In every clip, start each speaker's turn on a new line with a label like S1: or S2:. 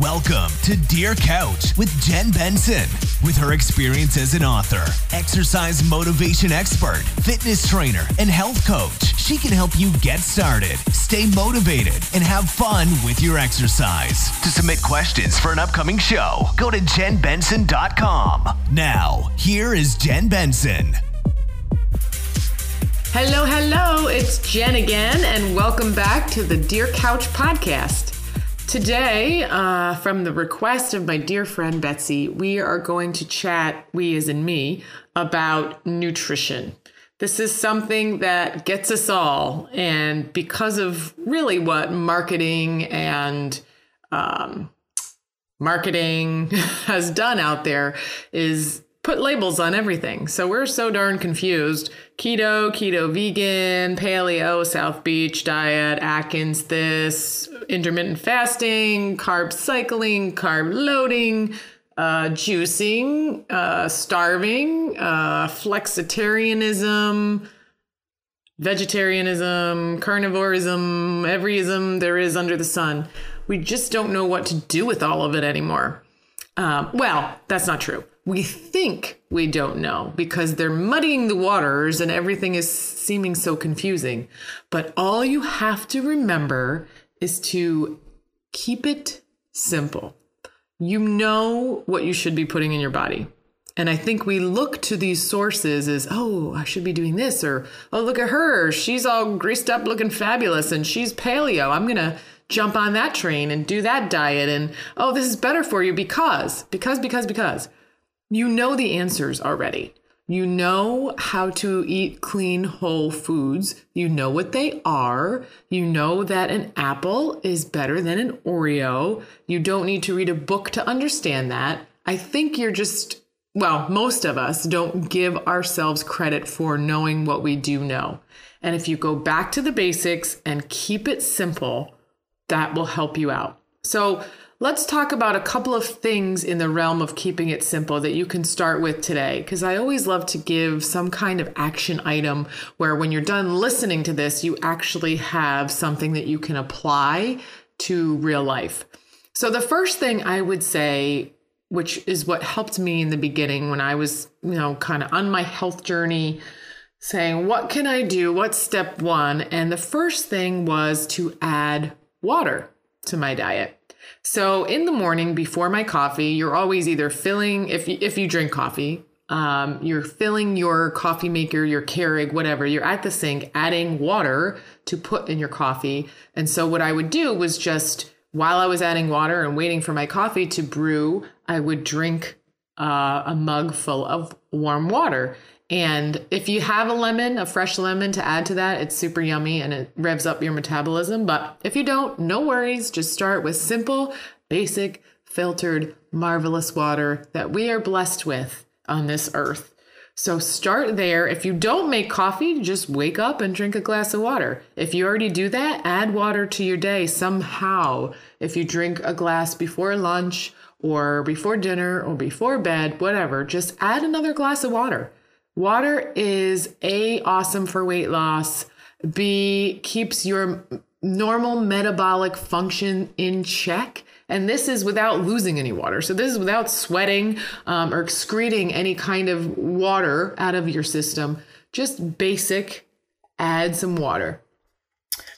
S1: Welcome to Dear Couch with Jenn Benson. With her experience as an author, exercise motivation expert, fitness trainer, and health coach, she can help you get started, stay motivated, and have fun with your exercise. To submit questions for an upcoming show, go to jennbenson.com. Now, here is Jenn Benson.
S2: Hello, hello, it's Jenn again, and welcome back to the Dear Couch podcast. Today, uh, from the request of my dear friend Betsy, we are going to chat, we as in me, about nutrition. This is something that gets us all, and because of really what marketing and um, marketing has done out there, is put labels on everything. So we're so darn confused. Keto, keto vegan, paleo, South Beach diet, Atkins this, intermittent fasting, carb cycling, carb loading, uh, juicing, uh, starving, uh, flexitarianism, vegetarianism, carnivorism, everyism there is under the sun. We just don't know what to do with all of it anymore. Um, well, that's not true we think we don't know because they're muddying the waters and everything is seeming so confusing. But all you have to remember is to keep it simple. You know what you should be putting in your body. And I think we look to these sources as, oh, I should be doing this, or oh, look at her. She's all greased up looking fabulous and she's paleo. I'm going to jump on that train and do that diet. And oh, this is better for you because, because, because, because. You know the answers already. You know how to eat clean, whole foods. You know what they are. You know that an apple is better than an Oreo. You don't need to read a book to understand that. I think you're just, well, most of us don't give ourselves credit for knowing what we do know. And if you go back to the basics and keep it simple, that will help you out. So, Let's talk about a couple of things in the realm of keeping it simple that you can start with today. Because I always love to give some kind of action item where when you're done listening to this, you actually have something that you can apply to real life. So, the first thing I would say, which is what helped me in the beginning when I was, you know, kind of on my health journey, saying, What can I do? What's step one? And the first thing was to add water to my diet. So in the morning before my coffee, you're always either filling if you, if you drink coffee, um, you're filling your coffee maker, your Keurig, whatever. You're at the sink adding water to put in your coffee. And so what I would do was just while I was adding water and waiting for my coffee to brew, I would drink uh, a mug full of warm water. And if you have a lemon, a fresh lemon to add to that, it's super yummy and it revs up your metabolism. But if you don't, no worries. Just start with simple, basic, filtered, marvelous water that we are blessed with on this earth. So start there. If you don't make coffee, just wake up and drink a glass of water. If you already do that, add water to your day somehow. If you drink a glass before lunch or before dinner or before bed, whatever, just add another glass of water. Water is A, awesome for weight loss, B, keeps your normal metabolic function in check. And this is without losing any water. So, this is without sweating um, or excreting any kind of water out of your system. Just basic, add some water.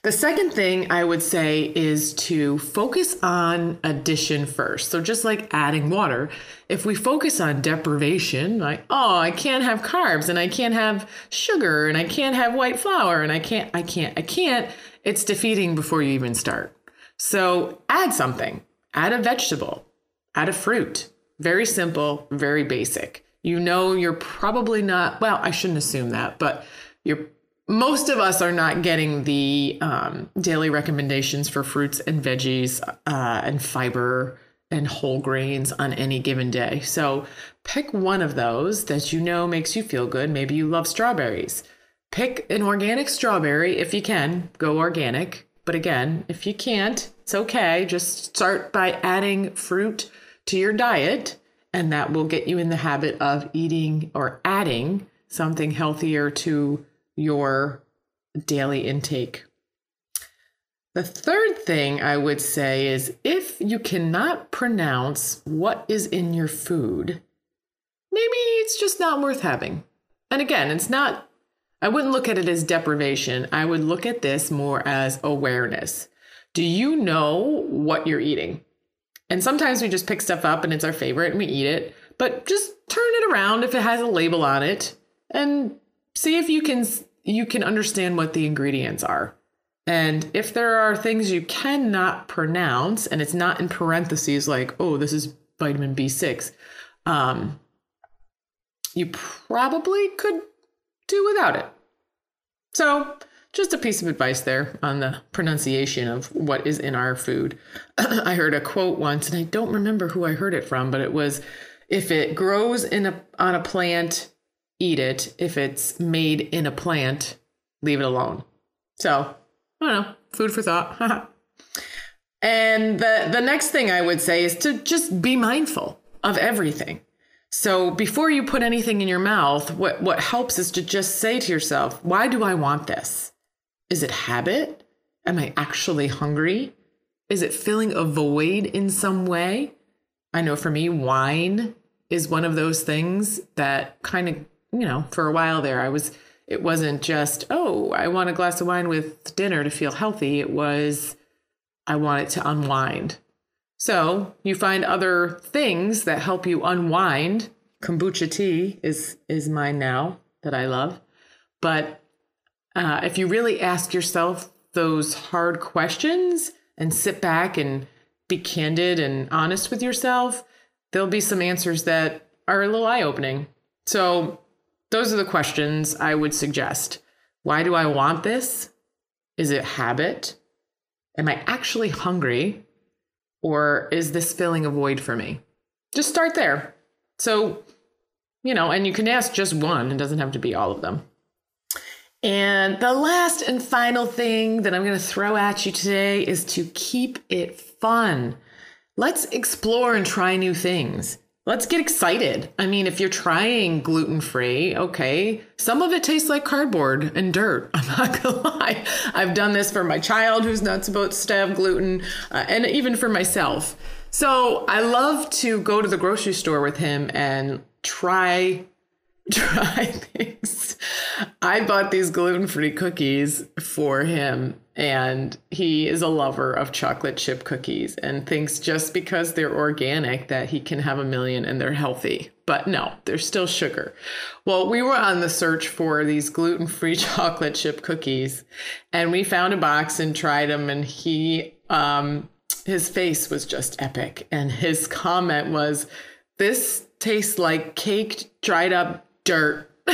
S2: The second thing I would say is to focus on addition first. So, just like adding water, if we focus on deprivation, like, oh, I can't have carbs and I can't have sugar and I can't have white flour and I can't, I can't, I can't, it's defeating before you even start. So, add something, add a vegetable, add a fruit. Very simple, very basic. You know, you're probably not, well, I shouldn't assume that, but you're most of us are not getting the um, daily recommendations for fruits and veggies uh, and fiber and whole grains on any given day. So pick one of those that you know makes you feel good. Maybe you love strawberries. Pick an organic strawberry if you can, go organic. But again, if you can't, it's okay. Just start by adding fruit to your diet, and that will get you in the habit of eating or adding something healthier to your daily intake. The third thing I would say is if you cannot pronounce what is in your food, maybe it's just not worth having. And again, it's not, I wouldn't look at it as deprivation. I would look at this more as awareness. Do you know what you're eating? And sometimes we just pick stuff up and it's our favorite and we eat it, but just turn it around if it has a label on it and see if you can you can understand what the ingredients are. And if there are things you cannot pronounce and it's not in parentheses like, oh, this is vitamin B6, um, you probably could do without it. So, just a piece of advice there on the pronunciation of what is in our food. I heard a quote once, and I don't remember who I heard it from, but it was if it grows in a on a plant, eat it. If it's made in a plant, leave it alone. So, I don't know, food for thought. and the the next thing I would say is to just be mindful of everything. So before you put anything in your mouth, what, what helps is to just say to yourself, why do I want this? Is it habit? Am I actually hungry? Is it filling a void in some way? I know for me, wine is one of those things that kind of, you know, for a while there, I was, it wasn't just, oh, I want a glass of wine with dinner to feel healthy. It was, I want it to unwind. So you find other things that help you unwind. Kombucha tea is is mine now that I love. But uh, if you really ask yourself those hard questions and sit back and be candid and honest with yourself, there'll be some answers that are a little eye opening. So, those are the questions I would suggest. Why do I want this? Is it habit? Am I actually hungry? Or is this filling a void for me? Just start there. So, you know, and you can ask just one, it doesn't have to be all of them. And the last and final thing that I'm going to throw at you today is to keep it fun. Let's explore and try new things. Let's get excited. I mean, if you're trying gluten free, okay, some of it tastes like cardboard and dirt. I'm not gonna lie. I've done this for my child who's not supposed to have gluten, uh, and even for myself. So I love to go to the grocery store with him and try try things. I bought these gluten free cookies for him, and he is a lover of chocolate chip cookies and thinks just because they're organic that he can have a million and they're healthy. But no, they're still sugar. Well, we were on the search for these gluten free chocolate chip cookies, and we found a box and tried them, and he, um, his face was just epic. And his comment was, This tastes like caked, dried up dirt.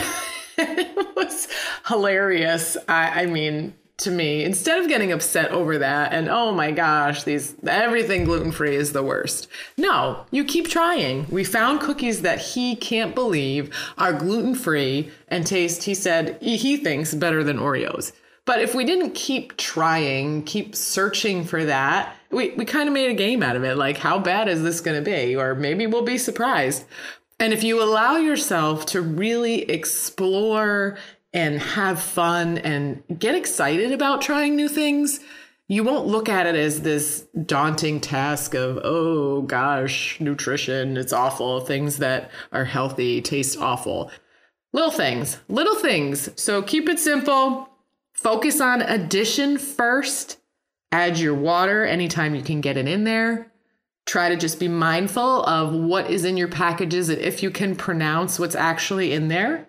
S2: it was hilarious. I, I mean, to me, instead of getting upset over that and oh my gosh, these everything gluten free is the worst. No, you keep trying. We found cookies that he can't believe are gluten free and taste. He said he thinks better than Oreos. But if we didn't keep trying, keep searching for that, we, we kind of made a game out of it. Like, how bad is this going to be? Or maybe we'll be surprised. And if you allow yourself to really explore and have fun and get excited about trying new things, you won't look at it as this daunting task of, oh gosh, nutrition, it's awful. Things that are healthy taste awful. Little things, little things. So keep it simple. Focus on addition first. Add your water anytime you can get it in there try to just be mindful of what is in your packages and if you can pronounce what's actually in there.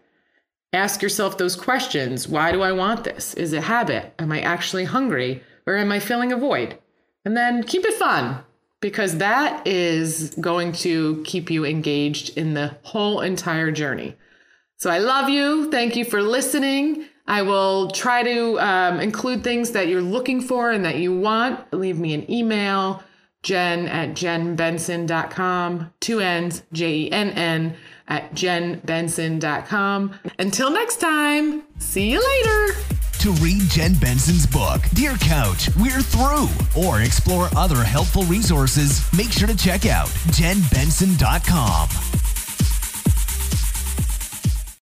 S2: Ask yourself those questions. Why do I want this? Is it habit? Am I actually hungry? Or am I filling a void? And then keep it fun because that is going to keep you engaged in the whole entire journey. So I love you. Thank you for listening. I will try to um, include things that you're looking for and that you want. Leave me an email jenn at jennbenson.com, two N's, J E N N, at jennbenson.com. Until next time, see you later.
S1: To read Jenn Benson's book, Dear Couch, We're Through, or explore other helpful resources, make sure to check out jennbenson.com.